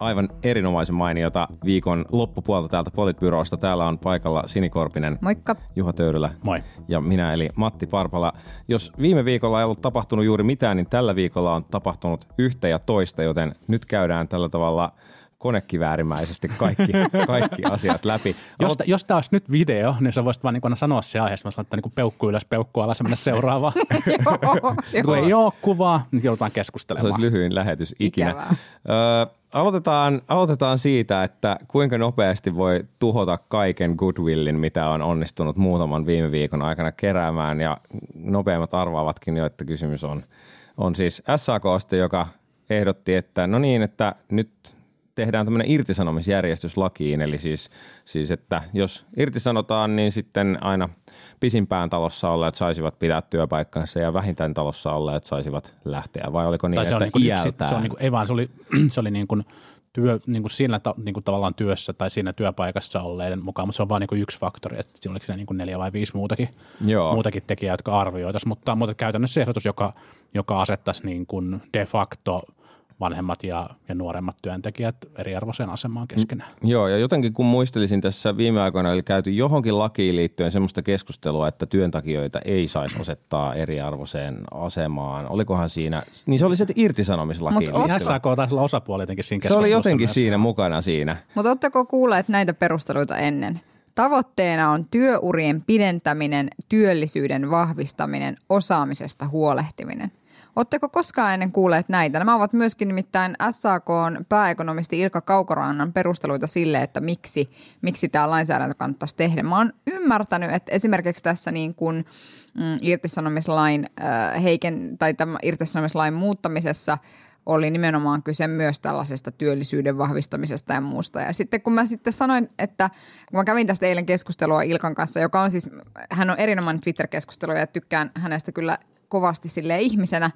Aivan erinomaisen mainiota viikon loppupuolta täältä Politbyrosta. Täällä on paikalla Sinikorpinen, Moikka. Juha Töyrylä Moi. ja minä eli Matti Parpala. Jos viime viikolla ei ollut tapahtunut juuri mitään, niin tällä viikolla on tapahtunut yhtä ja toista, joten nyt käydään tällä tavalla konekiväärimäisesti kaikki, kaikki asiat läpi. Jos, jos tämä olisi nyt video, niin sä voisit vaan niin sanoa se aiheesta, mä sanoin, että niin peukku ylös, peukku alas ja mennä seuraavaan. Joo, kun ei joo. ole kuvaa, niin joudutaan Se keskustelemaan. olisi lyhyin lähetys ikinä. Ikävää. Öö, aloitetaan, aloitetaan siitä, että kuinka nopeasti voi tuhota kaiken goodwillin, mitä on onnistunut muutaman viime viikon aikana keräämään. Ja nopeimmat arvaavatkin jo, että kysymys on, on siis SAKsta, joka ehdotti, että no niin, että nyt tehdään tämmöinen irtisanomisjärjestys lakiin, eli siis, siis, että jos irtisanotaan, niin sitten aina pisimpään talossa olleet saisivat pitää työpaikkansa ja vähintään talossa olleet saisivat lähteä, vai oliko niin, tai se on, että niin kuin yksi, iältään? se on niin kuin, ei vaan, se oli, se oli niin kuin työ, niin kuin siinä niin kuin tavallaan työssä tai siinä työpaikassa olleiden mukaan, mutta se on vain niin kuin yksi faktori, että siinä oliko siinä niin kuin neljä vai viisi muutakin, Joo. muutakin tekijää, jotka arvioitaisiin, mutta, mutta käytännössä ehdotus, joka, joka asettaisi niin kuin de facto vanhemmat ja, ja nuoremmat työntekijät eriarvoiseen asemaan keskenään. Joo, ja jotenkin kun muistelisin tässä viime aikoina, oli käyty johonkin lakiin liittyen semmoista keskustelua, että työntekijöitä ei saisi asettaa eriarvoiseen asemaan. Olikohan siinä, niin se oli se irtisanomislakiin Mut liittyvä. SAK taisi olla osapuoli jotenkin siinä Se oli jotenkin myös. siinä mukana siinä. Mutta ootteko kuulleet näitä perusteluita ennen? Tavoitteena on työurien pidentäminen, työllisyyden vahvistaminen, osaamisesta huolehtiminen. Oletteko koskaan ennen kuulleet näitä? Nämä ovat myöskin nimittäin SAKn pääekonomisti Ilkka Kaukorannan perusteluita sille, että miksi, miksi tämä lainsäädäntö kannattaisi tehdä. Mä oon ymmärtänyt, että esimerkiksi tässä niin kuin, mm, irtisanomislain, äh, heiken, tai tämän irtisanomislain muuttamisessa oli nimenomaan kyse myös tällaisesta työllisyyden vahvistamisesta ja muusta. Ja sitten kun mä sitten sanoin, että kun mä kävin tästä eilen keskustelua Ilkan kanssa, joka on siis, hän on erinomainen Twitter-keskustelu ja tykkään hänestä kyllä kovasti sille ihmisenä,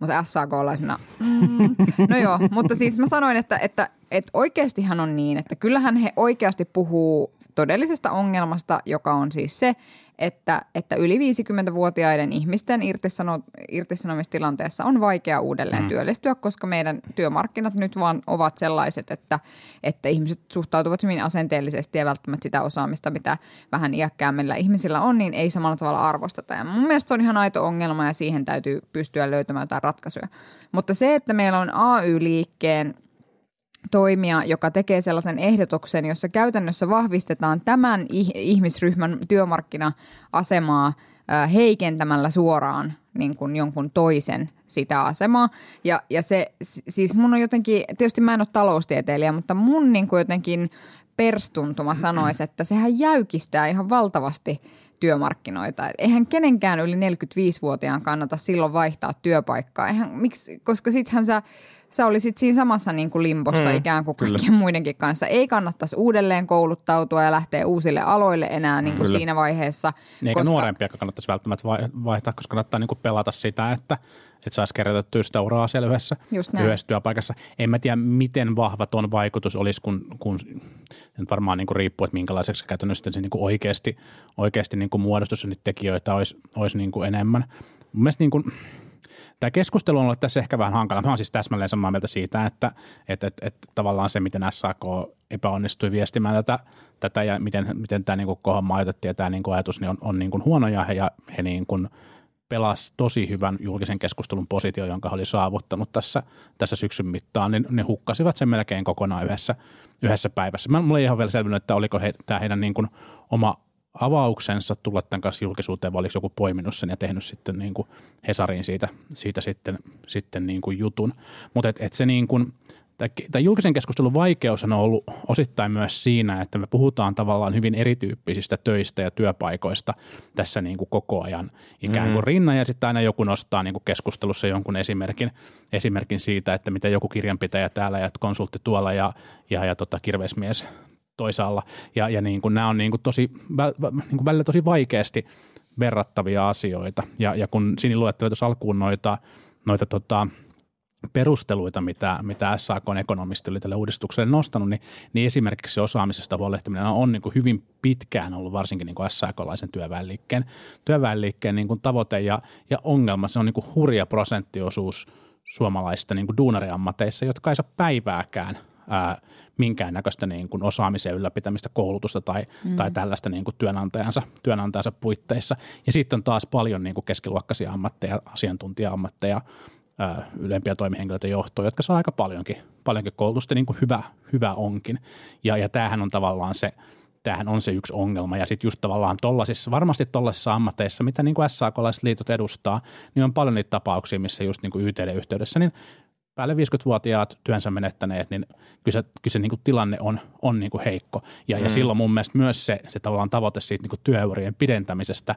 mutta SAK-laisena, mm, no joo, mutta siis mä sanoin, että, että, että oikeastihan on niin, että kyllähän he oikeasti puhuu todellisesta ongelmasta, joka on siis se, että, että yli 50-vuotiaiden ihmisten irtisano, irtisanomistilanteessa on vaikea uudelleen mm. työllistyä, koska meidän työmarkkinat nyt vaan ovat sellaiset, että, että ihmiset suhtautuvat hyvin asenteellisesti ja välttämättä sitä osaamista, mitä vähän iäkkäämmillä ihmisillä on, niin ei samalla tavalla arvosteta. Ja mun mielestä se on ihan aito ongelma ja siihen täytyy pystyä löytämään jotain ratkaisuja. Mutta se, että meillä on AY-liikkeen – toimija, joka tekee sellaisen ehdotuksen, jossa käytännössä vahvistetaan tämän ih- ihmisryhmän työmarkkina-asemaa heikentämällä suoraan niin kuin jonkun toisen sitä asemaa. Ja, ja se, siis mun on jotenkin, tietysti mä en ole taloustieteilijä, mutta mun niin kuin jotenkin perstuntuma sanoisi, että sehän jäykistää ihan valtavasti työmarkkinoita. Eihän kenenkään yli 45-vuotiaan kannata silloin vaihtaa työpaikkaa. Eihän, miksi, koska sittenhän sä, sä olisit siinä samassa niin kuin limbossa mm, ikään kuin kaikkien muidenkin kanssa. Ei kannattaisi uudelleen kouluttautua ja lähteä uusille aloille enää niin kuin siinä vaiheessa. Eikä koska... nuorempia kannattaisi välttämättä vai- vaihtaa, koska kannattaa niin pelata sitä, että, että saisi kerätettyä sitä uraa siellä yhdessä, yhdessä työpaikassa. En mä tiedä, miten vahva tuon vaikutus olisi, kun, kun varmaan niin kuin riippuu, että minkälaiseksi se käytännössä se niin kuin oikeasti, oikeasti niin kuin muodostus ja niitä tekijöitä olisi, olisi niin kuin enemmän. Mun mielestä niin kuin, Tämä keskustelu on ollut tässä ehkä vähän hankala. Mä oon siis täsmälleen samaa mieltä siitä, että, että, että, että tavallaan se, miten SAK epäonnistui viestimään tätä, tätä ja miten, miten tämä niin kohon ajatettiin ja tämä niin ajatus niin on, on niin kuin huono ja he, ja he niin kuin pelasi tosi hyvän julkisen keskustelun positio, jonka he oli saavuttanut tässä, tässä syksyn mittaan, niin ne hukkasivat sen melkein kokonaan yhdessä, yhdessä päivässä. Mä, mulla ei ihan vielä selvinnyt, että oliko he, tämä heidän niin kuin oma avauksensa tulla tämän kanssa julkisuuteen, vai oliko joku poiminut sen ja tehnyt sitten niin kuin Hesariin siitä, siitä sitten, sitten niin kuin jutun. Mutta et, et se niin kuin, tämä julkisen keskustelun vaikeus on ollut osittain myös siinä, että me puhutaan tavallaan hyvin erityyppisistä töistä ja työpaikoista tässä niin kuin koko ajan ikään kuin mm. rinnan ja sitten aina joku nostaa niin kuin keskustelussa jonkun esimerkin, esimerkin siitä, että mitä joku kirjanpitäjä täällä ja konsultti tuolla ja, ja, ja tota, kirvesmies toisaalla. Ja, ja niin kuin nämä on niin kuin tosi, väl, niin kuin välillä tosi vaikeasti verrattavia asioita. Ja, ja kun Sini luetteli tuossa alkuun noita, noita tota, perusteluita, mitä, mitä SAK on ekonomisti oli tälle uudistukselle nostanut, niin, niin esimerkiksi osaamisesta huolehtiminen on niin kuin hyvin pitkään ollut varsinkin niin kuin SAK-laisen työväenliikkeen, työväenliikkeen niin kuin tavoite ja, ja ongelma. Se on niin kuin hurja prosenttiosuus suomalaisista niin kuin duunariammateissa, jotka ei saa päivääkään ää, minkäännäköistä niin kuin osaamisen ylläpitämistä, koulutusta tai, mm. tai tällaista niin kuin työnantajansa, työnantajansa puitteissa. Ja sitten on taas paljon niin kuin keskiluokkaisia ammatteja, asiantuntija-ammatteja, ää, ylempiä toimihenkilöitä johtoa, jotka saa aika paljonkin, paljonkin koulutusta, niin kuin hyvä, hyvä onkin. Ja, ja tämähän on tavallaan se, tämähän on se yksi ongelma. Ja sitten just tavallaan tollasissa, varmasti tuollaisissa ammateissa, mitä niin kuin SAK-laiset liitot edustaa, niin on paljon niitä tapauksia, missä just niin kuin YTD-yhteydessä, niin päälle 50-vuotiaat työnsä menettäneet, niin kyllä se, kyllä se niin kuin tilanne on, on niin kuin heikko. Ja, mm. ja silloin mun mielestä myös se, se tavallaan tavoite siitä niin kuin työurien pidentämisestä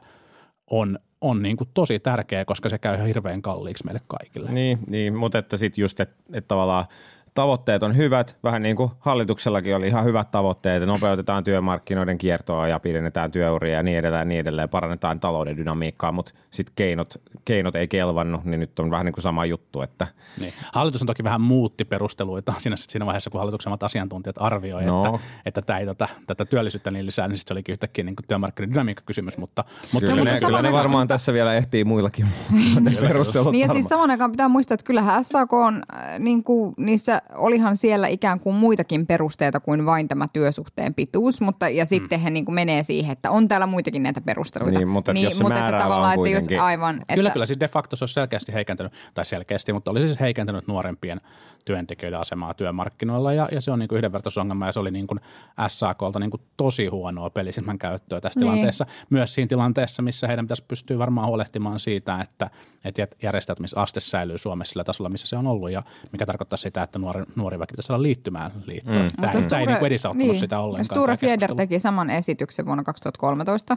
on, on niin kuin tosi tärkeä, koska se käy ihan hirveän kalliiksi meille kaikille. Niin, niin mutta että sitten just, että et tavallaan – tavoitteet on hyvät, vähän niin kuin hallituksellakin oli ihan hyvät tavoitteet, nopeutetaan työmarkkinoiden kiertoa ja pidennetään työuria ja niin edelleen, niin edelleen, parannetaan talouden dynamiikkaa, mutta sitten keinot, keinot ei kelvannut, niin nyt on vähän niin kuin sama juttu. Että. Niin. Hallitus on toki vähän muutti perusteluita siinä, siinä vaiheessa, kun hallituksen asiantuntijat arvioivat, no. että, että tämä ei tätä, tätä työllisyyttä niin lisää, niin sitten se olikin yhtäkkiä niin työmarkkinoiden dynamiikkakysymys, mutta, mutta kyllä, ne, mutta kyllä ne varmaan tässä vielä ehtii muillakin perustelut. niin ja siis saman aikaan pitää muistaa, että kyllähän SAK on äh, niin kuin niissä olihan siellä ikään kuin muitakin perusteita kuin vain tämä työsuhteen pituus, mutta ja sitten mm. he niin kuin menee siihen, että on täällä muitakin näitä perusteluita. Niin, mutta, niin, jos se mutta että tavallaan, että jos aivan. Että... Kyllä, kyllä siis de facto se on selkeästi heikentänyt, tai selkeästi, mutta oli siis heikentänyt nuorempien työntekijöiden asemaa työmarkkinoilla ja, ja se on niin kuin yhdenvertaisuusongelma ja se oli niin kuin SAKlta niin kuin tosi huonoa pelisilmän käyttöä tässä niin. tilanteessa. Myös siinä tilanteessa, missä heidän pitäisi pystyä varmaan huolehtimaan siitä, että, että järjestäytymisaste säilyy Suomessa sillä tasolla, missä se on ollut ja mikä tarkoittaa sitä, että nuori, nuori väki pitäisi olla liittymään liittoon. Mm. Tämä, tämä Sture, ei niin edesauttanut niin. sitä ollenkaan. Sture Fjeder teki saman esityksen vuonna 2013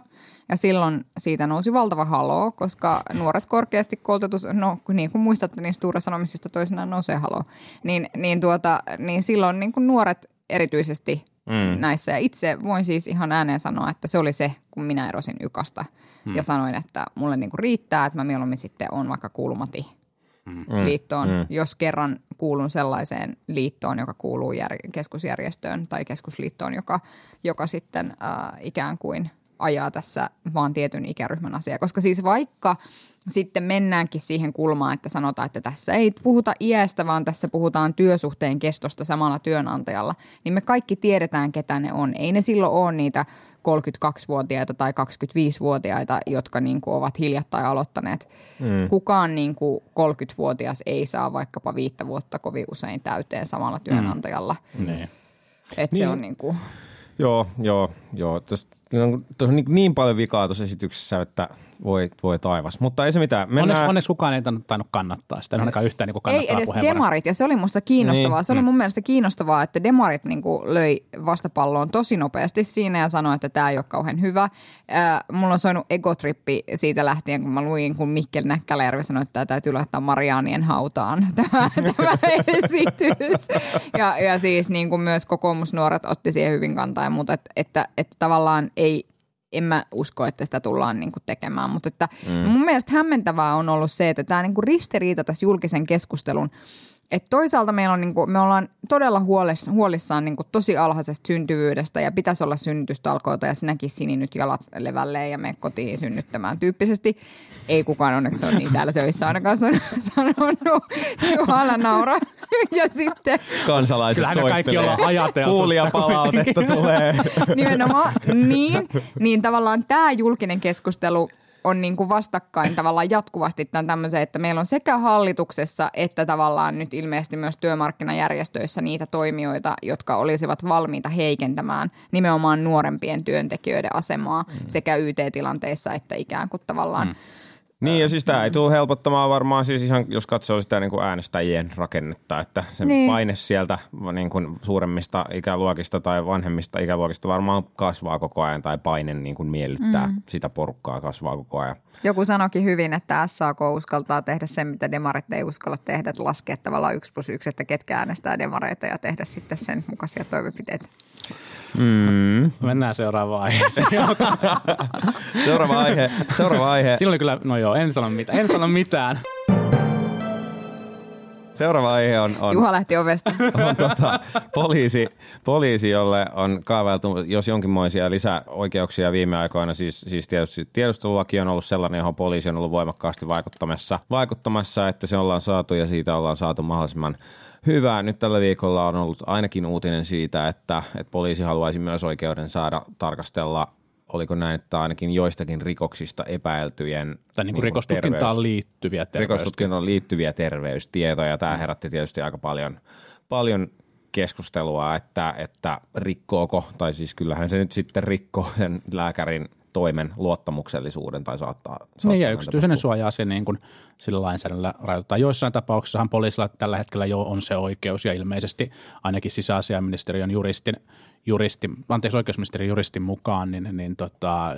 ja silloin siitä nousi valtava haloo, koska nuoret korkeasti koulutetut, no niin kuin muistatte, niin Sture sanomisista toisinaan nousee haloo niin, niin, tuota, niin silloin niin kuin nuoret erityisesti mm. näissä. Ja itse voin siis ihan ääneen sanoa, että se oli se, kun minä erosin Ykasta mm. ja sanoin, että mulle niin kuin riittää, että mä mieluummin sitten on vaikka kuulumati mm. liittoon, mm. jos kerran kuulun sellaiseen liittoon, joka kuuluu jär- keskusjärjestöön tai keskusliittoon, joka, joka sitten äh, ikään kuin ajaa tässä vaan tietyn ikäryhmän asiaa. Koska siis vaikka – sitten mennäänkin siihen kulmaan, että sanotaan, että tässä ei puhuta iästä, vaan tässä puhutaan työsuhteen kestosta samalla työnantajalla, niin me kaikki tiedetään, ketä ne on. Ei ne silloin ole niitä 32-vuotiaita tai 25-vuotiaita, jotka niin kuin ovat hiljattain aloittaneet. Mm. Kukaan niin kuin 30-vuotias ei saa vaikkapa viittä vuotta kovin usein täyteen samalla mm. työnantajalla. Mm. Niin. Että niin. se on niin kuin... Joo, joo, joo. Tuossa on niin, niin paljon vikaa tuossa esityksessä, että – voi, voi taivas. Mutta ei se mitään. Mennään... Onneksi, onneksi kukaan ei tainnut kannattaa sitä. En ainakaan yhtään niin Ei edes demarit, ja se oli musta kiinnostavaa. Niin. Se oli mm. mun mielestä kiinnostavaa, että demarit niin kuin löi vastapalloon tosi nopeasti siinä ja sanoi, että tämä ei ole kauhean hyvä. Äh, mulla on soinut egotrippi siitä lähtien, kun mä luin, kun Mikkel Näkkäläjärvi sanoi, että tämä täytyy laittaa Mariaanien hautaan, tämä, tämä esitys. Ja, ja siis niin kuin myös kokoomusnuoret otti siihen hyvin kantaa, mutta että, että, että tavallaan ei, en mä usko, että sitä tullaan niin kuin tekemään. Mutta että mm. mun mielestä hämmentävää on ollut se, että tämä niin kuin ristiriita tässä julkisen keskustelun – et toisaalta meillä on, niin kuin, me ollaan todella huolis, huolissaan niin kuin tosi alhaisesta syntyvyydestä ja pitäisi olla synnytystalkoita ja sinäkin Sini nyt jalat levälleen ja me kotiin synnyttämään tyyppisesti. Ei kukaan onneksi ole niin täällä töissä ainakaan sanonut. Juhala naura. ja sitten... Kansalaiset Kyllähän kaikki ollaan ajateltu. Kuulija palautetta tulee. Nimenomaan niin, niin tavallaan tämä julkinen keskustelu – on niin kuin vastakkain tavallaan jatkuvasti tämän tämmöisen, että meillä on sekä hallituksessa että tavallaan nyt ilmeisesti myös työmarkkinajärjestöissä niitä toimijoita, jotka olisivat valmiita heikentämään nimenomaan nuorempien työntekijöiden asemaa mm. sekä YT-tilanteissa että ikään kuin tavallaan mm niin ja siis tämä ei tule helpottamaan varmaan siis ihan, jos katsoo sitä niin kuin äänestäjien rakennetta, että se niin. paine sieltä niin kuin suuremmista ikäluokista tai vanhemmista ikäluokista varmaan kasvaa koko ajan tai paine niin kuin miellyttää mm. sitä porukkaa kasvaa koko ajan. Joku sanokin hyvin, että SAK uskaltaa tehdä sen, mitä demarit ei uskalla tehdä, että laskea tavallaan yksi plus yksi, että ketkä äänestää demareita ja tehdä sitten sen mukaisia toimenpiteitä. Mm. Mennään seuraavaan aiheeseen. seuraava aihe. Seuraava aihe. Silloin kyllä, no joo, en sano mitään. En sano mitään. Seuraava aihe on, on, Juha lähti ovesta. on tota, poliisi, poliisi, jolle on kaavailtu, jos jonkinmoisia lisäoikeuksia viime aikoina, siis, siis tietysti tiedustelulaki on ollut sellainen, johon poliisi on ollut voimakkaasti vaikuttamassa, vaikuttamassa, että se ollaan saatu ja siitä ollaan saatu mahdollisimman hyvää. Nyt tällä viikolla on ollut ainakin uutinen siitä, että, että poliisi haluaisi myös oikeuden saada tarkastella oliko näin, että ainakin joistakin rikoksista epäiltyjen Tai niin kuin niin rikostutkintaan terveys- liittyviä terveys. rikostutkintoon liittyviä terveystietoja. Tämä herätti tietysti aika paljon, paljon keskustelua, että, että rikkooko, tai siis kyllähän se nyt sitten rikkoo sen lääkärin toimen luottamuksellisuuden tai saattaa, saattaa Niin ja yksityisen suojaa se niin kuin sillä lainsäädännöllä rajoittaa. Joissain tapauksissahan poliisilla tällä hetkellä jo on se oikeus ja ilmeisesti ainakin sisäasiaministeriön juristin, juristin anteeksi oikeusministeriön juristin mukaan, niin, niin tota,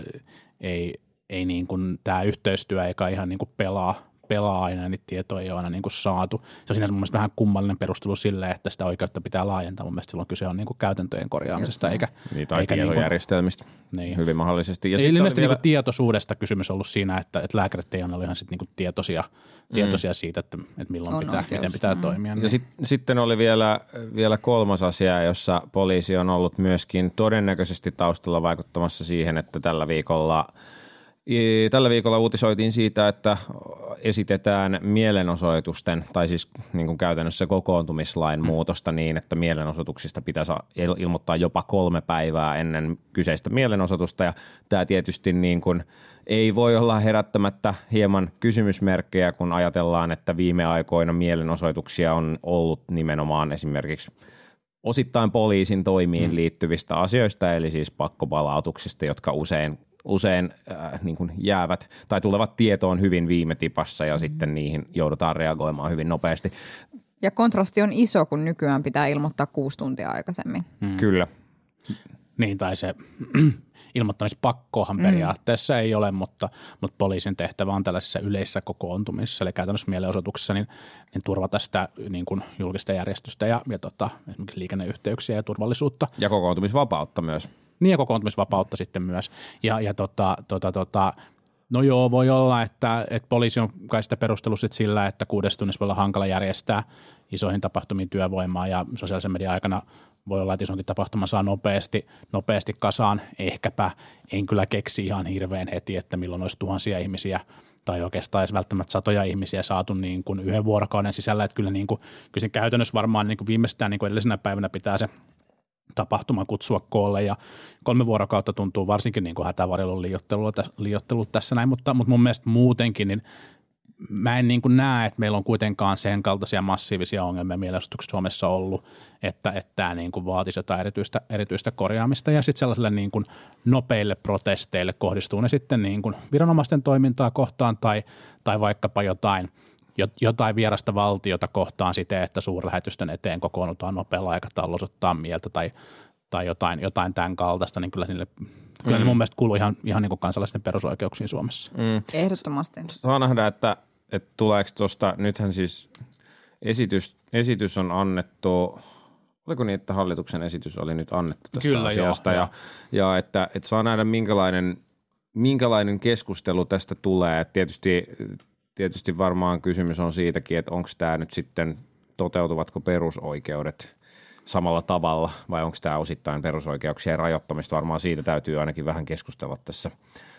ei, ei niin kuin tämä yhteistyö eikä ihan niin kuin pelaa, pelaa aina ja niitä tietoja ei ole aina niin kuin saatu. Se on sinänsä mun mielestä vähän kummallinen perustelu sille, että sitä oikeutta pitää laajentaa. Mun mielestä silloin kyse on niin kuin käytäntöjen korjaamisesta eikä, Niin, tai eikä niin kuin, tietojärjestelmistä Niin. hyvin mahdollisesti. Ja ilmeisesti vielä- niinku tietoisuudesta kysymys ollut siinä, että, että lääkärit ei ole ihan sit niinku tietoisia, tietoisia siitä, että, että milloin On pitää, oikeus. miten pitää Mm. toimia. Ja Niin. sit, sitten oli vielä, vielä kolmas asia, jossa poliisi on ollut myöskin todennäköisesti taustalla vaikuttamassa siihen, että tällä viikolla, tällä viikolla uutisoitiin siitä, että esitetään mielenosoitusten, tai siis niin kuin käytännössä kokoontumislain Mm. muutosta niin, että mielenosoituksista pitäisi il- ilmoittaa jopa kolme päivää ennen kyseistä mielenosoitusta. Ja tämä tietysti niin kuin ei voi olla herättämättä hieman kysymysmerkkejä, kun ajatellaan, että viime aikoina mielenosoituksia on ollut nimenomaan esimerkiksi osittain poliisin toimiin liittyvistä asioista, eli siis pakkopalautuksista, jotka usein, usein äh, niin kuin jäävät tai tulevat tietoon hyvin viime tipassa ja sitten niihin joudutaan reagoimaan hyvin nopeasti. Ja kontrasti on iso, kun nykyään pitää ilmoittaa kuusi tuntia aikaisemmin. Mm. Kyllä. niin, tai se ilmoittamispakkohan periaatteessa ei ole, mutta, mutta poliisin tehtävä on tällaisissa yleisissä kokoontumissa, eli käytännössä mielenosoituksissa, niin, niin turvata sitä niin kuin julkista järjestystä ja, ja tota, esimerkiksi liikenneyhteyksiä ja turvallisuutta. Ja kokoontumisvapautta myös. Niin ja kokoontumisvapautta sitten myös. Ja, ja tota, tota, tota, no joo, voi olla, että, että poliisi on kai sitä perustellut sit sillä, että kuudessa tunnissa voi olla hankala järjestää isoihin tapahtumiin työvoimaa ja sosiaalisen median aikana voi olla, että isonkin tapahtuma saa nopeasti, nopeasti kasaan. Ehkäpä en kyllä keksi ihan hirveän heti, että milloin olisi tuhansia ihmisiä tai oikeastaan edes välttämättä satoja ihmisiä saatu niin kuin yhden vuorokauden sisällä. Että kyllä, niin kuin, kyllä sen käytännössä varmaan niin kuin viimeistään niin kuin edellisenä päivänä pitää se tapahtuma kutsua koolle ja kolme vuorokautta tuntuu varsinkin niin kuin hätävarjelun liiottelu, tässä näin, mutta, mutta mun mielestä muutenkin niin mä en niin kuin näe, että meillä on kuitenkaan sen kaltaisia massiivisia ongelmia mielenosoituksessa Suomessa ollut, että, että tämä niin kuin vaatisi jotain erityistä, erityistä korjaamista. Ja sitten sellaisille niin kuin nopeille protesteille kohdistuu ne sitten niin kuin viranomaisten toimintaa kohtaan tai, tai vaikkapa jotain – jo- jotain vierasta valtiota kohtaan siten, että suurlähetysten eteen kokoonnutaan nopealla aikataululla osoittaa mieltä tai, tai jotain, jotain tämän kaltaista, niin kyllä, niille, kyllä mm. ne mun mielestä kuuluu ihan, ihan niin kuin kansalaisten perusoikeuksiin Suomessa. Mm. Ehdottomasti. Saa nähdä, että, että tuleeko tuosta, nythän siis esitys, esitys on annettu, oliko niin, että hallituksen esitys oli nyt annettu tästä Kyllä, joo, asiasta joo. ja, ja että, että saa nähdä minkälainen, minkälainen keskustelu tästä tulee. Et Tietysti, tietysti varmaan kysymys on siitäkin, että onko tämä nyt sitten, toteutuvatko perusoikeudet samalla tavalla vai onko tämä osittain perusoikeuksien rajoittamista. Varmaan siitä täytyy ainakin vähän keskustella tässä,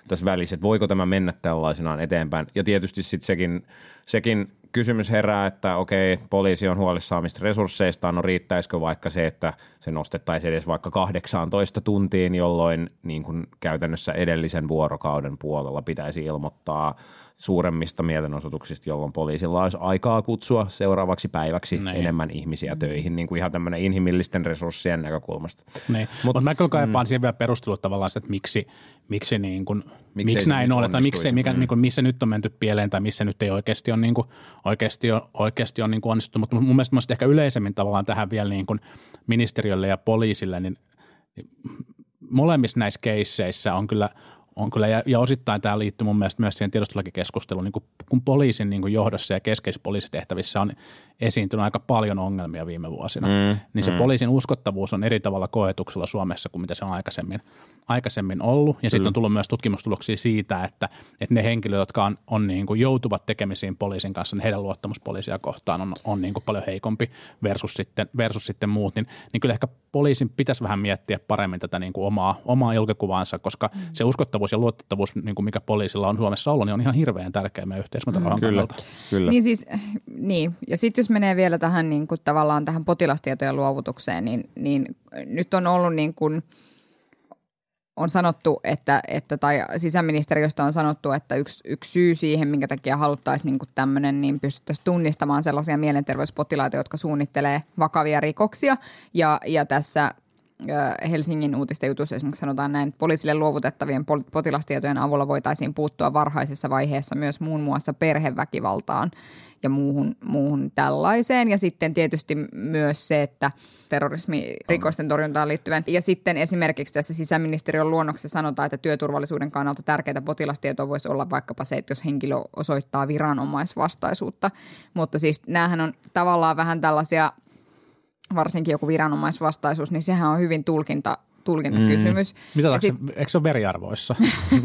tässä välissä, että voiko tämä mennä tällaisenaan eteenpäin. Ja tietysti sitten sekin, sekin kysymys herää, että okei, poliisi on huolissaan mistä resursseista, no riittäisikö vaikka se, että se nostettaisiin edes vaikka 18 tuntiin, jolloin niin kuin käytännössä edellisen vuorokauden puolella pitäisi ilmoittaa suuremmista mielenosoituksista, jolloin poliisilla olisi aikaa kutsua seuraavaksi päiväksi Niin. enemmän ihmisiä töihin, niin kuin ihan tämmöinen inhimillisten resurssien näkökulmasta. Niin. Mutta Mut mä kyllä kaipaan mm. siihen vielä perustelut tavallaan että miksi, miksi, niin kuin, miksi, miksi näin on, että miksi, mikä, Mm. niin kuin, missä nyt on menty pieleen tai missä nyt ei oikeasti ole, niin kuin, oikeasti on, oikeasti on niin kuin onnistuttu. Mutta mun mielestä, mun mielestä ehkä yleisemmin tavallaan tähän vielä niin kuin ministeriölle ja poliisille, niin molemmissa näissä keisseissä on kyllä, on kyllä. Ja, ja osittain tämä liittyy mun mielestä myös siihen tiedostolakikeskusteluun, niin kun poliisin niin kuin johdossa ja keskeisissä poliisitehtävissä on esiintynyt aika paljon ongelmia viime vuosina, mm, niin se mm. poliisin uskottavuus on eri tavalla koetuksella Suomessa kuin mitä se on aikaisemmin, aikaisemmin ollut. Ja sitten on tullut myös tutkimustuloksia siitä, että, että ne henkilöt, jotka on, on niin kuin joutuvat tekemisiin poliisin kanssa, niin heidän luottamus poliisia kohtaan on, on niin kuin paljon heikompi versus sitten, versus sitten muut. Niin, niin kyllä ehkä poliisin pitäisi vähän miettiä paremmin tätä niin kuin omaa, omaa ilkekuvaansa, koska mm. se uskottavuus ja luotettavuus, niin kuin mikä poliisilla on Suomessa ollut, niin on ihan hirveän tärkeä meidän yhteiskuntarauhan mm. Kyllä, kyllä. Niin siis, niin. Ja sitten jos menee vielä tähän niin kuin tavallaan tähän potilastietojen luovutukseen, niin, niin nyt on ollut niin kuin, on sanottu, että, että, tai sisäministeriöstä on sanottu, että yksi, yksi syy siihen, minkä takia haluttaisiin niin tämmöinen, niin pystyttäisiin tunnistamaan sellaisia mielenterveyspotilaita, jotka suunnittelee vakavia rikoksia. Ja, ja tässä Helsingin uutisten jutussa esimerkiksi sanotaan näin, että poliisille luovutettavien potilastietojen avulla voitaisiin puuttua varhaisessa vaiheessa myös muun muassa perheväkivaltaan ja muuhun, muuhun tällaiseen. Ja sitten tietysti myös se, että terrorismirikosten torjuntaan liittyvän. Ja sitten esimerkiksi tässä sisäministeriön luonnoksessa sanotaan, että työturvallisuuden kannalta tärkeää potilastietoa voisi olla vaikkapa se, että jos henkilö osoittaa viranomaisvastaisuutta. Mutta siis näähän on tavallaan vähän tällaisia – varsinkin joku viranomaisvastaisuus, niin sehän on hyvin tulkinta tulkintakysymys. Mm. Mitä sit, eikö se ole veriarvoissa?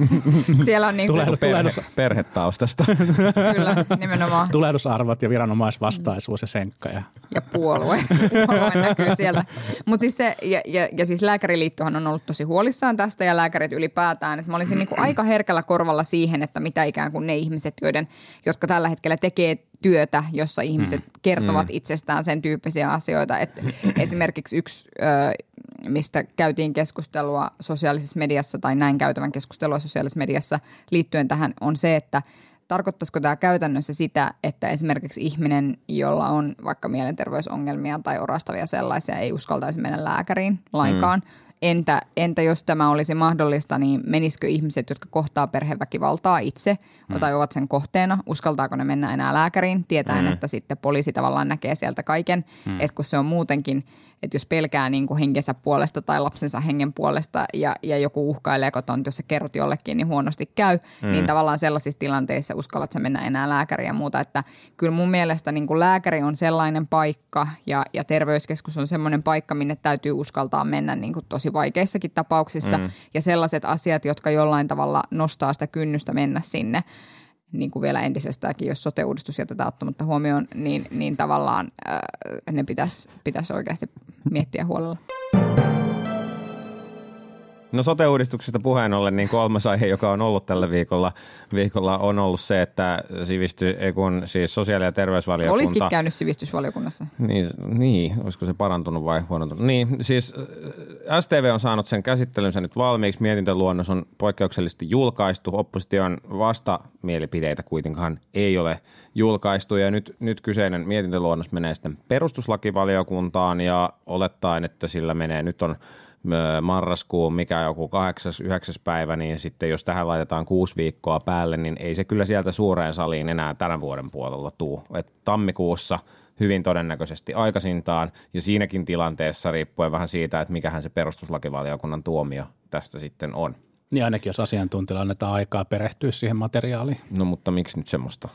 siellä on niin kuin... Tulehdus, perhe, perhetaustasta. Kyllä, nimenomaan. Tulehdusarvot ja viranomaisvastaisuus ja senkka. Ja, ja puolue. puolue näkyy sieltä. Mutta siis se, ja, ja, ja, siis lääkäriliittohan on ollut tosi huolissaan tästä ja lääkärit ylipäätään. Että mä olisin niin kuin aika herkällä korvalla siihen, että mitä ikään kuin ne ihmiset, joiden, jotka tällä hetkellä tekee työtä, jossa ihmiset mm. kertovat mm. itsestään sen tyyppisiä asioita. Että esimerkiksi yksi, mistä käytiin keskustelua sosiaalisessa mediassa tai näin käytävän keskustelua sosiaalisessa mediassa liittyen tähän, on se, että tarkoittaisiko tämä käytännössä sitä, että esimerkiksi ihminen, jolla on vaikka mielenterveysongelmia tai orastavia sellaisia, ei uskaltaisi mennä lääkäriin lainkaan, mm Entä, entä jos tämä olisi mahdollista, niin menisikö ihmiset, jotka kohtaa perheväkivaltaa itse mm. tai ovat sen kohteena, uskaltaako ne mennä enää lääkäriin, tietäen, mm. että sitten poliisi tavallaan näkee sieltä kaiken, mm. että kun se on muutenkin – että jos pelkää niin kuin henkensä puolesta tai lapsensa hengen puolesta ja, ja joku uhkailee kotona, että jos sä kerrot jollekin, niin huonosti käy, mm. niin tavallaan sellaisissa tilanteissa uskallat sä mennä enää lääkäriin ja muuta. Että kyllä mun mielestä niin kuin lääkäri on sellainen paikka ja, ja terveyskeskus on semmoinen paikka, minne täytyy uskaltaa mennä niin kuin tosi vaikeissakin tapauksissa mm. ja sellaiset asiat, jotka jollain tavalla nostaa sitä kynnystä mennä sinne – niin kuin vielä entisestäänkin, jos sote-uudistus jätetään ottamatta huomioon, niin, niin tavallaan ää, ne pitäisi, pitäisi oikeasti miettiä huolella. No sote-uudistuksesta puheen ollen, niin kolmas aihe, joka on ollut tällä viikolla, viikolla on ollut se, että sivisty, kun siis sosiaali- ja terveysvaliokunta... Olisikin käynyt sivistysvaliokunnassa. Niin, niin, olisiko se parantunut vai huonontunut? Niin, siis äh, STV on saanut sen käsittelynsä nyt valmiiksi. Mietintöluonnos on poikkeuksellisesti julkaistu. Opposition vastamielipiteitä kuitenkaan ei ole julkaistu. Ja nyt, nyt kyseinen mietintöluonnos menee sitten perustuslakivaliokuntaan ja olettaen, että sillä menee, nyt on marraskuun, mikä joku 8-9 päivä, niin sitten jos tähän laitetaan kuusi viikkoa päälle, niin ei se kyllä sieltä suureen saliin enää tämän vuoden puolella tuu. Et tammikuussa hyvin todennäköisesti aikaisintaan, ja siinäkin tilanteessa riippuen vähän siitä, että mikähän se perustuslakivaliokunnan tuomio tästä sitten on. Niin ainakin jos asiantuntijoille annetaan aikaa perehtyä siihen materiaaliin. No mutta miksi nyt semmoista?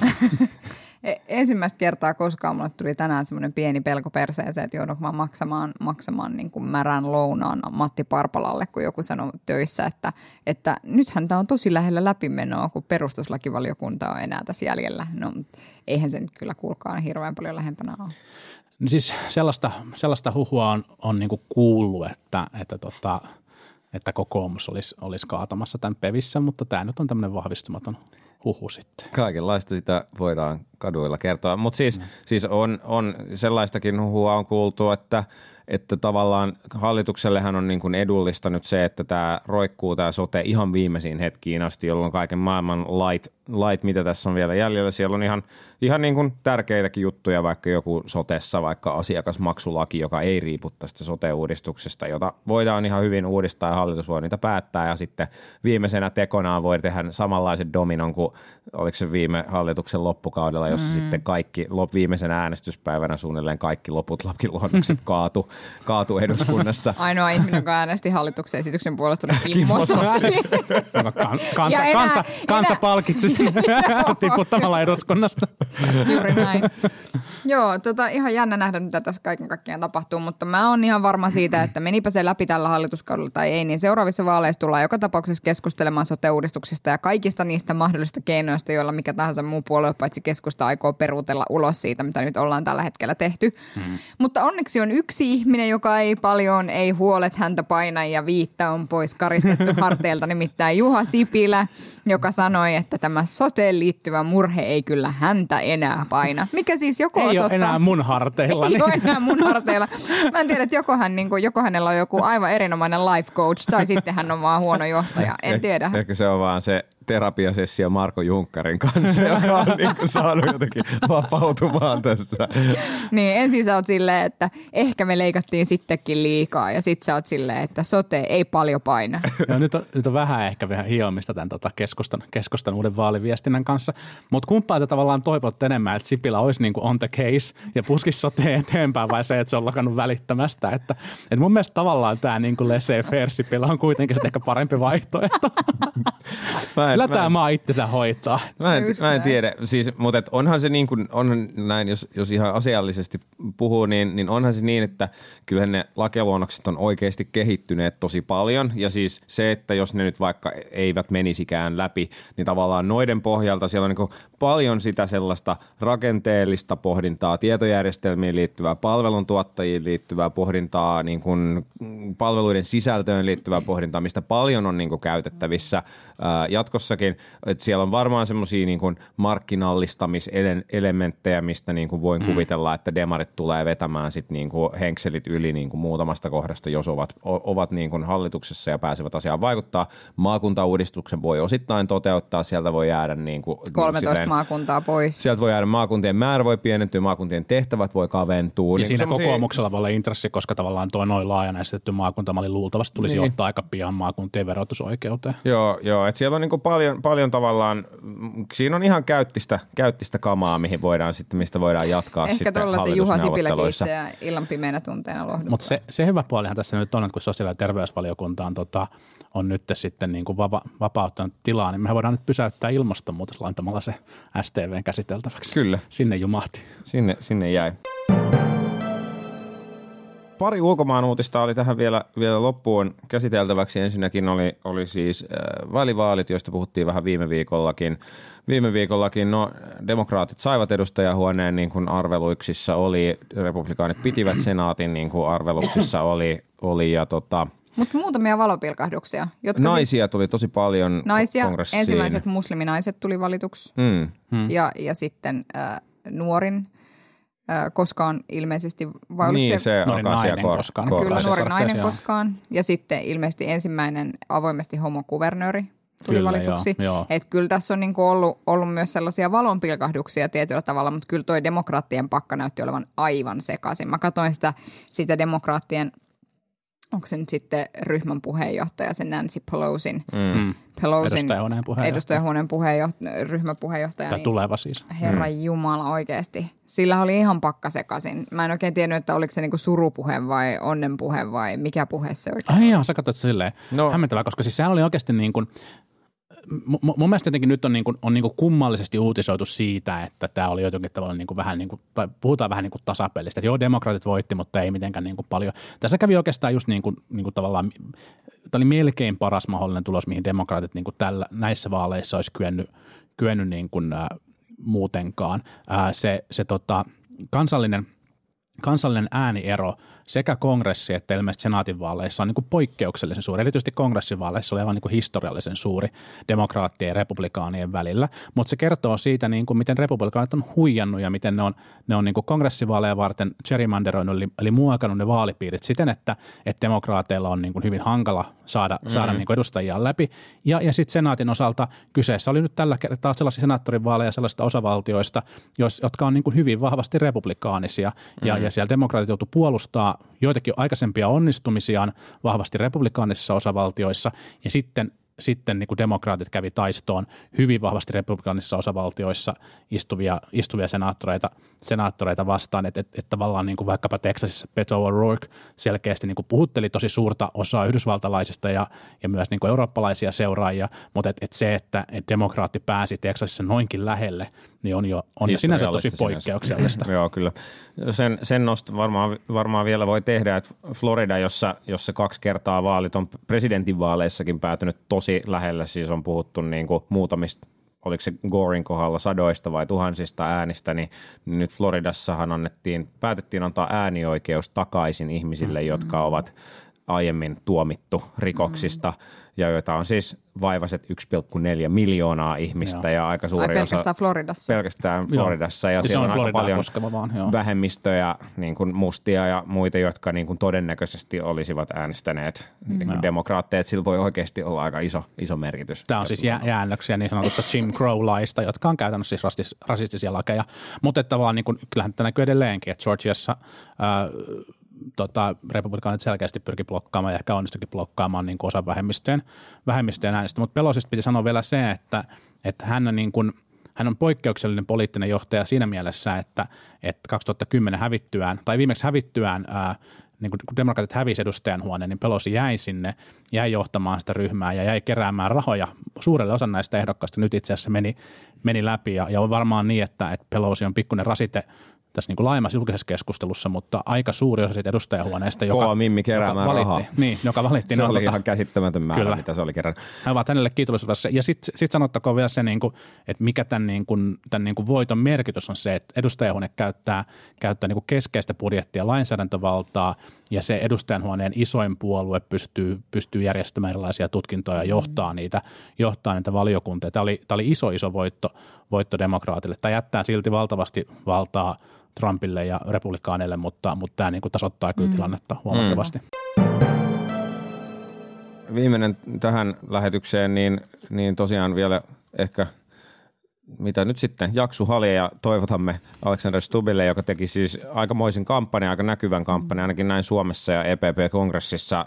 E, ensimmäistä kertaa koskaan mulle tuli tänään semmoinen pieni pelko perseeseen, että joudunko mä maksamaan, maksamaan niin kuin märän lounaan Matti Parpalalle, kun joku sanoi töissä, että, että nythän tämä on tosi lähellä läpimenoa, kun perustuslakivaliokunta on enää tässä jäljellä. No eihän se nyt kyllä kuulkaan hirveän paljon lähempänä ole. Siis sellaista, sellaista huhua on, on niin kuullut, että, että, tota, että kokoomus olisi, olisi kaatamassa tämän pevissä, mutta tämä nyt on tämmöinen vahvistumaton – huhu sitten. Kaikenlaista sitä voidaan kaduilla kertoa, mutta siis, mm. siis on, on sellaistakin huhua on kuultu, että – että tavallaan hallituksellehan on niin kuin edullista nyt se, että tämä roikkuu tämä sote ihan viimeisiin hetkiin asti, jolloin kaiken maailman lait, lait mitä tässä on vielä jäljellä, siellä on ihan, ihan niin kuin tärkeitäkin juttuja, vaikka joku sotessa, vaikka asiakasmaksulaki, joka ei riipu tästä sote-uudistuksesta, jota voidaan ihan hyvin uudistaa ja hallitus voi niitä päättää ja sitten viimeisenä tekonaan voi tehdä samanlaisen dominon kuin oliko se viime hallituksen loppukaudella, jossa mm. sitten kaikki lop, viimeisen äänestyspäivänä suunnilleen kaikki loput lakiluonnokset kaatu, kaatu eduskunnassa. Ainoa ihminen, joka äänesti hallituksen esityksen puolesta, oli Kimmo kan, kansa, kansa, kansa palkitsi tiputtamalla eduskunnasta. Juuri näin. Joo, tota, ihan jännä nähdä, mitä tässä kaiken kaikkiaan tapahtuu, mutta mä oon ihan varma siitä, että menipä se läpi tällä hallituskaudella tai ei, niin seuraavissa vaaleissa tullaan joka tapauksessa keskustelemaan sote-uudistuksista ja kaikista niistä mahdollisista keinoista, joilla mikä tahansa muu puolue paitsi keskusta aikoo peruutella ulos siitä, mitä nyt ollaan tällä hetkellä tehty. Mm. Mutta onneksi on yksi ihminen, joka ei paljon, ei huolet häntä paina ja viittä on pois karistettu harteilta, nimittäin Juha Sipilä, joka sanoi, että tämä soteen liittyvä murhe ei kyllä häntä enää paina. Mikä siis joko Ei ole osoittaa... enää mun harteilla. Ei ole enää mun harteilla. Mä en tiedä, että joko, hän, niin kuin, joko hänellä on joku aivan erinomainen life coach tai sitten hän on vaan huono johtaja. En tiedä. Eh- Ehkä se on vaan se terapiasessio Marko Junkkarin kanssa, joka on niin kuin saanut jotenkin vapautumaan tässä. Niin ensin sä oot silleen, että ehkä me leikattiin sittenkin liikaa ja sit sä oot silleen, että sote ei paljon paina. Joo, nyt, on, nyt on vähän ehkä vähän hiomista tämän tota keskustan, keskustan uuden vaaliviestinnän kanssa, mutta kumpaa te tavallaan toivot enemmän, että Sipilä olisi niin kuin on the case ja puskisi soteen eteenpäin vai se, että se on lakannut välittämästä. Että, että mun mielestä tavallaan tämä niin kuin laissez-faire Sipilä on kuitenkin ehkä parempi vaihtoehto. Mä en, Kyllä mä en- maa itsensä hoitaa. Mä en, Just mä en näin. tiedä, siis, mutta et onhan se niin kuin, onhan näin, jos, jos ihan asiallisesti puhuu, niin, niin onhan se niin, että kyllähän ne lakiluonnokset on oikeasti kehittyneet tosi paljon. Ja siis se, että jos ne nyt vaikka eivät menisikään läpi, niin tavallaan noiden pohjalta siellä on niin paljon sitä sellaista rakenteellista pohdintaa, tietojärjestelmiin liittyvää, palveluntuottajiin liittyvää pohdintaa, niin kuin palveluiden sisältöön liittyvää pohdintaa, mistä paljon on niin kuin käytettävissä ää, jatkossakin. Et siellä on varmaan semmoisia niin kuin markkinallistamiselementtejä, mistä niin kuin voin kuvitella, että demarit tulee vetämään sit niin kuin henkselit yli niin kuin muutamasta kohdasta, jos ovat, o- ovat niin kuin hallituksessa ja pääsevät asiaan vaikuttaa. Maakuntauudistuksen voi osittain toteuttaa, sieltä voi jäädä niin kuin, 13 silleen- maakuntaa pois. Sieltä voi jäädä maakuntien määrä voi pienentyä, maakuntien tehtävät voi kaventua. Ja Niin siinä semmosia- kokoomuksella voi olla intressi, koska tavallaan tuo noin laajana esitetty maakuntamalli luultavasti tulisi Niin. ottaa aika pian maakuntien verotusoikeuteen. Joo, joo että siellä on niinku paljon, paljon tavallaan, mm, siinä on ihan käyttistä, käyttistä kamaa, mihin voidaan sitten, mistä voidaan jatkaa Ehkä sitten tuolla se Juha Sipilä hallitusneuvotteluissa. ja illan pimeänä tunteena lohduttaa. Mutta se, se hyvä puolihan tässä nyt on, että kun sosiaali- ja terveysvaliokunta on, tota, on nyt sitten niin kuin vapa, vapauttanut tilaa, niin me voidaan nyt pysäyttää ilmastonmuutos laittamalla se STVn käsiteltäväksi. Kyllä. Sinne jumahti. Sinne, sinne jäi. Pari ulkomaan uutista oli tähän vielä, vielä loppuun käsiteltäväksi. Ensinnäkin oli, oli siis äh, välivaalit, joista puhuttiin vähän viime viikollakin. Viime viikollakin no, demokraatit saivat edustajahuoneen niin kuin arveluiksissa oli, republikaanit pitivät senaatin niin kuin arveluksissa oli, oli ja tota, Mutta muutamia valopilkahduksia, jotka siis naisia tuli tosi paljon naisia, kongressiin. ensimmäiset musliminaiset tuli valituksi Mm. Hmm. ja, ja sitten äh, nuorin koskaan ilmeisesti, vai oliko Niin, se Nuori alkaa siellä nainen kor- koskaan. kor- Kyllä nuori nainen joo. koskaan. Ja sitten ilmeisesti ensimmäinen avoimesti homokuvernööri tuli Kyllä, valituksi. joo, joo. Et kyllä tässä on niinku ollut, ollut myös sellaisia valonpilkahduksia tietyllä tavalla, mutta kyllä toi demokraattien pakka näytti olevan aivan sekaisin. Mä katsoin sitä, sitä demokraattien, onko se nyt sitten ryhmän puheenjohtaja, se Nancy Pelosin, Mm. Pelosin Edustajahuoneen puheenjohtaja. edustajahuoneen puheenjohtaja, ryhmäpuheenjohtaja. Tai niin- tuleva siis. Herra mm. Jumala oikeasti. Sillä oli ihan pakka sekaisin. Mä en oikein tiennyt, että oliko se niinku surupuhe vai onnenpuhe vai mikä puhe se oikein Ai joo, sä katsoit silleen. No. Hämmentävää, koska siis sehän oli oikeasti niin kuin, mu- mu- mun mielestä jotenkin nyt on, niin kuin, on niin kuin kummallisesti uutisoitu siitä, että tämä oli jotenkin tavallaan niin kuin vähän niin kuin, puhutaan vähän niin kuin tasapelistä. Että joo, demokraatit voitti, mutta ei mitenkään niin kuin paljon. Tässä kävi oikeastaan just niin kuin, niin kuin tavallaan, tämä oli melkein paras mahdollinen tulos, mihin demokraatit niin kuin tällä, näissä vaaleissa olisi kyennyt, kyennyt niin kuin, äh, muutenkaan. Äh, se se tota, kansallinen – kansallinen ääniero sekä kongressi että ilmeisesti senaatinvaaleissa on niin kuin poikkeuksellisen suuri. Erityisesti kongressivaaleissa oli aivan niin kuin historiallisen suuri demokraattien ja republikaanien välillä. Mutta se kertoo siitä, niin kuin miten republikaanit on huijannut ja miten ne on, ne on niin kuin kongressivaaleja varten gerrymanderoinut, eli, eli muokannut ne vaalipiirit siten, että, että demokraateilla on niin kuin hyvin hankala saada, mm. saada niin kuin edustajia läpi. Ja, ja sitten senaatin osalta kyseessä oli nyt tällä kertaa sellaisia senaattorin vaaleja sellaisista osavaltioista, jos, jotka on niin kuin hyvin vahvasti republikaanisia. Ja, ja siellä demokraatit joutu puolustaa joitakin aikaisempia onnistumisiaan vahvasti republikaanisissa osavaltioissa. Ja sitten sitten niin kuin demokraatit kävi taistoon hyvin vahvasti republikaanisissa osavaltioissa istuvia, istuvia senaattoreita, senaattoreita vastaan, että et, et tavallaan niin kuin vaikkapa Texasissa Beto O'Rourke selkeästi niin kuin puhutteli tosi suurta osaa yhdysvaltalaisista ja, ja myös niin kuin eurooppalaisia seuraajia, mutta et, et se, että et demokraatti pääsi Texasissa noinkin lähelle, niin on jo, on jo sinänsä tosi poikkeuksellista. Joo, kyllä. Sen, sen nosta varmaan, varmaan vielä voi tehdä, että Florida, jossa, jossa kaksi kertaa vaalit on presidentinvaaleissakin päätynyt tosi lähelle, siis on puhuttu niin kuin muutamista oliko se Gorin kohdalla sadoista vai tuhansista äänistä, niin nyt Floridassahan annettiin, päätettiin antaa äänioikeus takaisin ihmisille, mm-hmm. jotka ovat aiemmin tuomittu rikoksista mm. ja joita on siis vaivaiset 1,4 miljoonaa ihmistä joo. ja aika suuri Ai pelkästään osa Floridassa. pelkästään Floridassa ja, ja siellä on, on aika paljon vaan, joo. vähemmistöjä, niin kuin mustia ja muita, jotka niin kuin todennäköisesti olisivat äänestäneet mm. niin kuin demokraatteja. Sillä voi oikeasti olla aika iso, iso merkitys. Tämä on siis jä- jäännöksiä niin sanotusta Jim Crow-laista, jotka on käytännössä siis rastis, rasistisia lakeja. Mutta tavallaan niin kuin, kyllähän tämä näkyy edelleenkin, että Georgiassa äh, tota, republikaanit selkeästi pyrki blokkaamaan ja ehkä onnistuikin blokkaamaan niin osa vähemmistöjen, vähemmistöjen äänestä. Mutta Pelosista piti sanoa vielä se, että, että hän, on niin kuin, hän on poikkeuksellinen poliittinen johtaja siinä mielessä, että, että 2010 hävittyään, tai viimeksi hävittyään ää, niin kun demokraatit hävisi edustajan huoneen, niin Pelosi jäi sinne, jäi johtamaan sitä ryhmää ja jäi keräämään rahoja suurelle osan näistä ehdokkaista. Nyt itse asiassa meni, meni läpi ja, ja on varmaan niin, että, että Pelosi on pikkuinen rasite tässä niin kuin laajemmassa julkisessa keskustelussa, mutta aika suuri osa siitä edustajahuoneesta, joka, Kova mimmi keräämään joka rahaa. valitti, niin, joka valittiin. Se oli tota- ihan käsittämätön määrä, Kyllä. mitä se oli kerran. he ovat hänelle kiitollisuudessa. Ja sitten sit sanottakoon vielä se, niin kuin, että mikä tämän, niin kuin, tämän niin kuin voiton merkitys on se, että edustajahuone käyttää, käyttää niin kuin keskeistä budjettia lainsäädäntövaltaa ja se edustajanhuoneen isoin puolue pystyy, pystyy järjestämään erilaisia tutkintoja ja johtaa niitä, johtaa niitä valiokuntia. Tämä oli, tämä oli iso, iso voitto, voitto demokraatille. Tämä jättää silti valtavasti valtaa Trumpille ja republikaaneille, mutta, mutta tämä niin kuin tasoittaa kyllä tilannetta huomattavasti. Viimeinen tähän lähetykseen, niin, niin tosiaan vielä ehkä mitä nyt sitten, Jaksu Hali ja toivotamme Alexander Stubille, joka teki siis aikamoisen kampanjan, aika näkyvän kampanjan, ainakin näin Suomessa ja EPP-kongressissa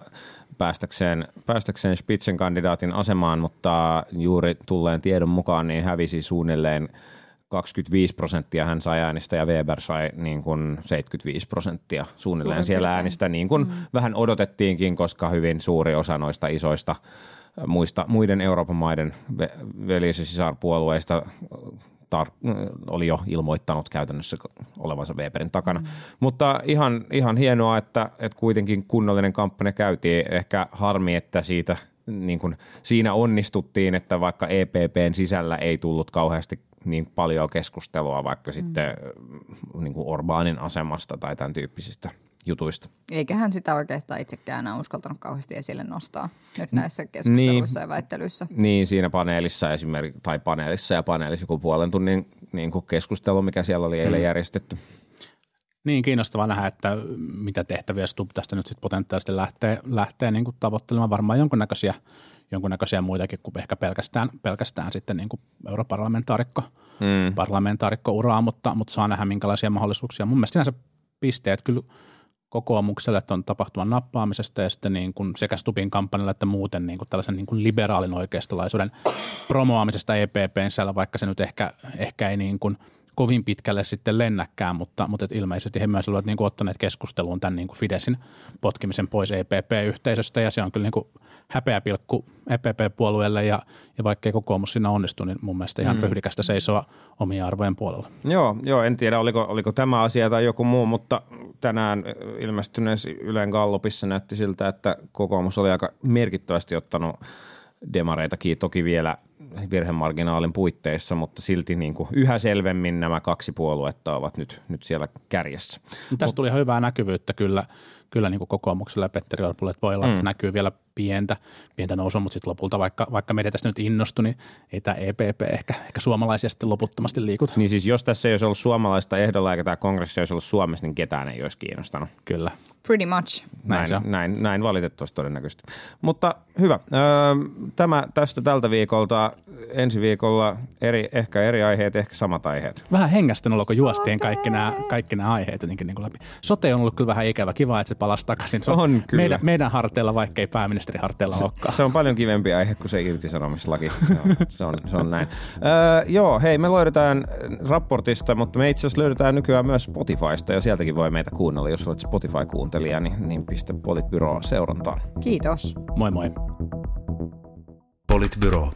päästäkseen, päästäkseen Spitzen-kandidaatin asemaan, mutta juuri tulleen tiedon mukaan niin hävisi suunnilleen 25 prosenttia hän sai äänistä ja Weber sai niin kuin 75 prosenttia suunnilleen Suurin siellä piirtein. äänistä, niin kuin mm. vähän odotettiinkin, koska hyvin suuri osa noista isoista muista, muiden Euroopan maiden ve- veljes- ja sisarpuolueista tar- oli jo ilmoittanut käytännössä olevansa Weberin takana. Mm. Mutta ihan, ihan hienoa, että, että kuitenkin kunnollinen kampanja käytiin. Ehkä harmi, että siitä niin kuin siinä onnistuttiin, että vaikka EPPn sisällä ei tullut kauheasti niin paljon keskustelua vaikka mm. sitten niin kuin Orbaanin asemasta tai tämän tyyppisistä jutuista. Eikä hän sitä oikeastaan itsekään enää uskaltanut kauheasti esille nostaa nyt näissä keskusteluissa ja väittelyissä. Niin, siinä paneelissa esimerkiksi, tai paneelissa ja paneelissa joku puolen tunnin niin kuin keskustelu, mikä siellä oli eilen järjestetty. Niin, kiinnostavaa nähdä, että mitä tehtäviä Stubb tästä nyt sitten potentiaalisesti lähtee, lähtee niin kuin tavoittelemaan. Varmaan jonkunnäköisiä, jonkunnäköisiä muitakin kuin ehkä pelkästään, pelkästään sitten niin kuin europarlamentaarikko mm. parlamentaarikko-uraa, mutta, mutta saa nähdä minkälaisia mahdollisuuksia. Mun mielestä sinänsä pisteet kyllä kokoomukselle että on tapahtuman nappaamisesta ja sitten niin kuin sekä Stupin kampanjalla että muuten niin kuin tällaisen niin kuin liberaalin oikeistolaisuuden promoamisesta EPPn sisällä, vaikka se nyt ehkä, ehkä ei niin kuin kovin pitkälle sitten lennäkään, mutta, mutta et ilmeisesti he myös olivat niin kuin ottaneet keskusteluun tämän niin kuin Fidesin potkimisen pois EPP-yhteisöstä ja se on kyllä niin kuin häpeäpilkku EPP-puolueelle ja, ja vaikkei kokoomus siinä onnistu, niin mun mielestä ihan mm. ryhdikästä seisoa omia arvojen puolella. Joo, joo, en tiedä oliko, oliko tämä asia tai joku muu, mutta tänään ilmestyneessä Ylen Gallupissa näytti siltä, että kokoomus oli aika merkittävästi ottanut demareitakin toki vielä virhemarginaalin puitteissa, mutta silti niin kuin yhä selvemmin nämä kaksi puoluetta ovat nyt, nyt siellä kärjessä. Tästä tuli ihan hyvää näkyvyyttä kyllä, kyllä niin kuin kokoomukselle ja Petteri Orpolle, että voi olla, että Mm. näkyy vielä pientä, pientä nousua, mutta sitten lopulta vaikka, vaikka media tästä nyt innostui, niin ei tämä EPP ehkä, ehkä suomalaisia sitten loputtomasti liikuta. Niin siis jos tässä ei olisi ollut suomalaista ehdolla eikä tämä kongressi olisi ollut Suomessa, niin ketään ei olisi kiinnostanut. Kyllä. Pretty much. Näin on. näin, näin valitettavasti todennäköisesti. Mutta hyvä. Öö, Tämä tästä tältä viikolta. Ensi viikolla eri, ehkä eri aiheet, ehkä samat aiheet. Vähän hengästynyt olo, kun juostiin kaikki nämä, kaikki nämä aiheet jotenkin niin kuin läpi. Sote on ollut kyllä vähän ikävä. Kiva, että se palasi takaisin. Se On kyllä. Meidän, meidän harteilla, vaikka ei pääministeri harteilla olekaan. Se on paljon kivempi aihe kuin se irtisanomislaki. Se on, se on, se on näin. Öö, joo, hei, me löydetään raportista, mutta me itse asiassa löydetään nykyään myös Spotifysta ja sieltäkin voi meitä kuunnella. Jos olet Spotify-kuuntelija, niin, niin pistä Politbyro seurantaan. Kiitos. Moi moi. Politbyro.